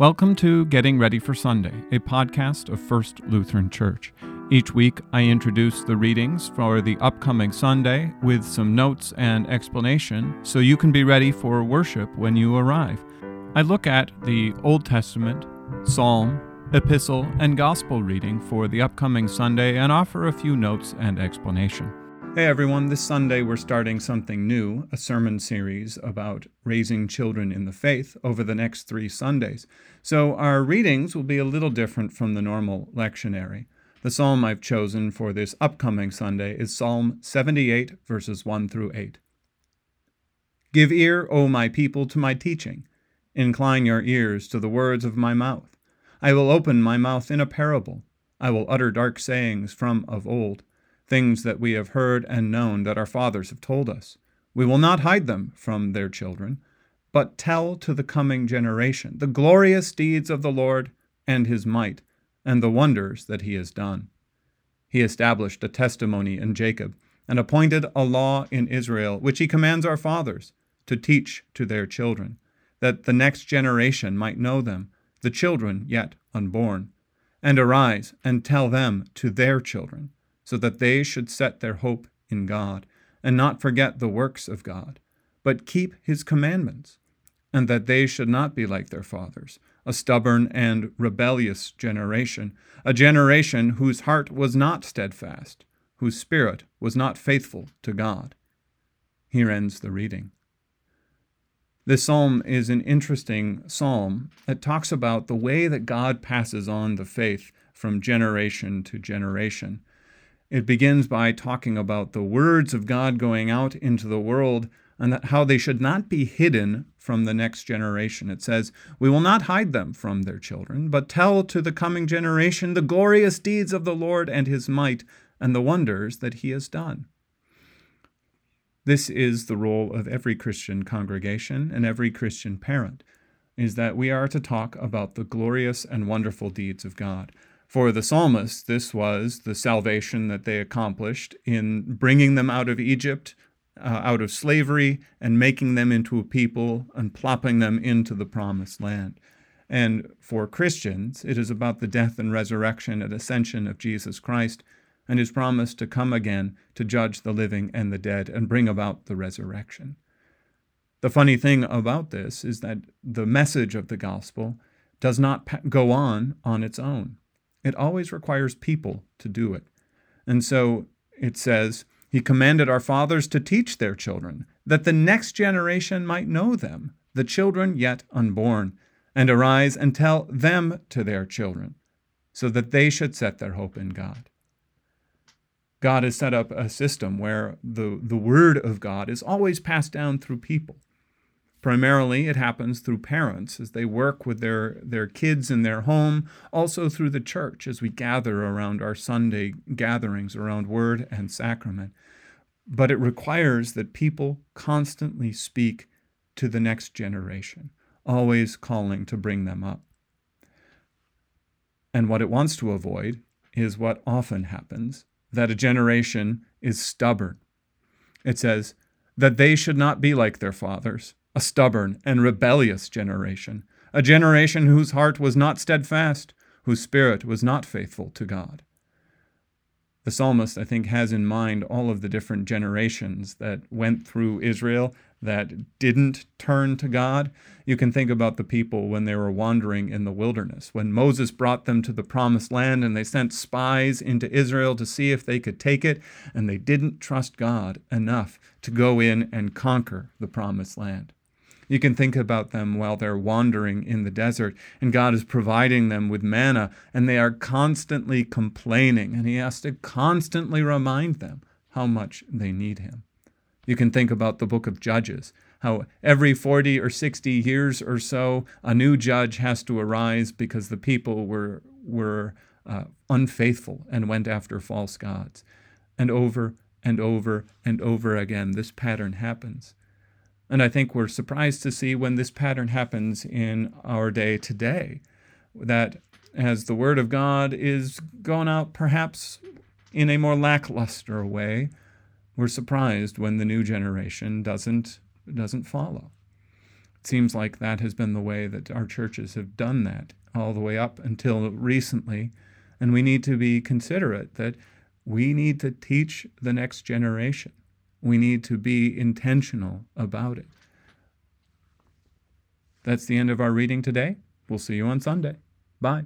Welcome to Getting Ready for Sunday, a podcast of First Lutheran Church. Each week, I introduce the readings for the upcoming Sunday with some notes and explanation so you can be ready for worship when you arrive. I look at the Old Testament, Psalm, Epistle, and Gospel reading for the upcoming Sunday and offer a few notes and explanation. Hey everyone, this Sunday we're starting something new, a sermon series about raising children in the faith over the next three Sundays. So our readings will be a little different from the normal lectionary. The psalm I've chosen for this upcoming Sunday is Psalm 78, verses 1 through 8. Give ear, O my people, to my teaching. Incline your ears to the words of my mouth. I will open my mouth in a parable. I will utter dark sayings from of old things that we have heard and known that our fathers have told us. We will not hide them from their children, but tell to the coming generation the glorious deeds of the Lord and his might, and the wonders that he has done. He established a testimony in Jacob, and appointed a law in Israel, which he commands our fathers to teach to their children, that the next generation might know them, the children yet unborn, and arise and tell them to their children so that they should set their hope in God, and not forget the works of God, but keep his commandments, and that they should not be like their fathers, a stubborn and rebellious generation, a generation whose heart was not steadfast, whose spirit was not faithful to God. Here ends the reading. This psalm is an interesting psalm that talks about the way that God passes on the faith from generation to generation. It begins by talking about the words of God going out into the world and how they should not be hidden from the next generation. It says, We will not hide them from their children, but tell to the coming generation the glorious deeds of the Lord and his might and the wonders that he has done. This is the role of every Christian congregation and every Christian parent, is that we are to talk about the glorious and wonderful deeds of God. For the psalmists, this was the salvation that they accomplished in bringing them out of Egypt, uh, out of slavery, and making them into a people and plopping them into the promised land. And for Christians, it is about the death and resurrection and ascension of Jesus Christ and his promise to come again to judge the living and the dead and bring about the resurrection. The funny thing about this is that the message of the gospel does not go on on its own. It always requires people to do it. And so it says, He commanded our fathers to teach their children, that the next generation might know them, the children yet unborn, and arise and tell them to their children, so that they should set their hope in God. God has set up a system where the, the word of God is always passed down through people. Primarily, it happens through parents as they work with their, their kids in their home, also through the church as we gather around our Sunday gatherings around word and sacrament. But it requires that people constantly speak to the next generation, always calling to bring them up. And what it wants to avoid is what often happens that a generation is stubborn. It says, that they should not be like their fathers a stubborn and rebellious generation, a generation whose heart was not steadfast, whose spirit was not faithful to God. The psalmist, I think, has in mind all of the different generations that went through Israel that didn't turn to God. You can think about the people when they were wandering in the wilderness, when Moses brought them to the promised land and they sent spies into Israel to see if they could take it, and they didn't trust God enough to go in and conquer the promised land. You can think about them while they're wandering in the desert, and God is providing them with manna, and they are constantly complaining, and He has to constantly remind them how much they need Him. You can think about the book of Judges, how every 40 or 60 years or so, a new judge has to arise because the people were, were uh, unfaithful and went after false gods. And over and over and over again, this pattern happens. And I think we're surprised to see when this pattern happens in our day today, that as the Word of God is going out perhaps in a more lackluster way, we're surprised when the new generation doesn't, doesn't follow. It seems like that has been the way that our churches have done that all the way up until recently. And we need to be considerate that we need to teach the next generation. We need to be intentional about it. That's the end of our reading today. We'll see you on Sunday. Bye.